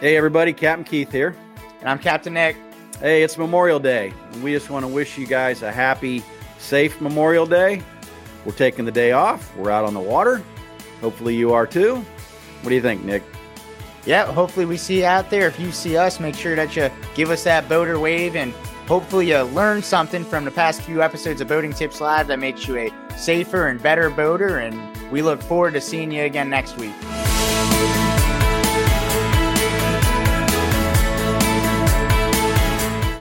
Hey, everybody, Captain Keith here. And I'm Captain Nick. Hey, it's Memorial Day. We just want to wish you guys a happy, safe Memorial Day. We're taking the day off. We're out on the water. Hopefully, you are too. What do you think, Nick? Yeah, hopefully, we see you out there. If you see us, make sure that you give us that boater wave and hopefully, you learn something from the past few episodes of Boating Tips Live that makes you a safer and better boater. And we look forward to seeing you again next week.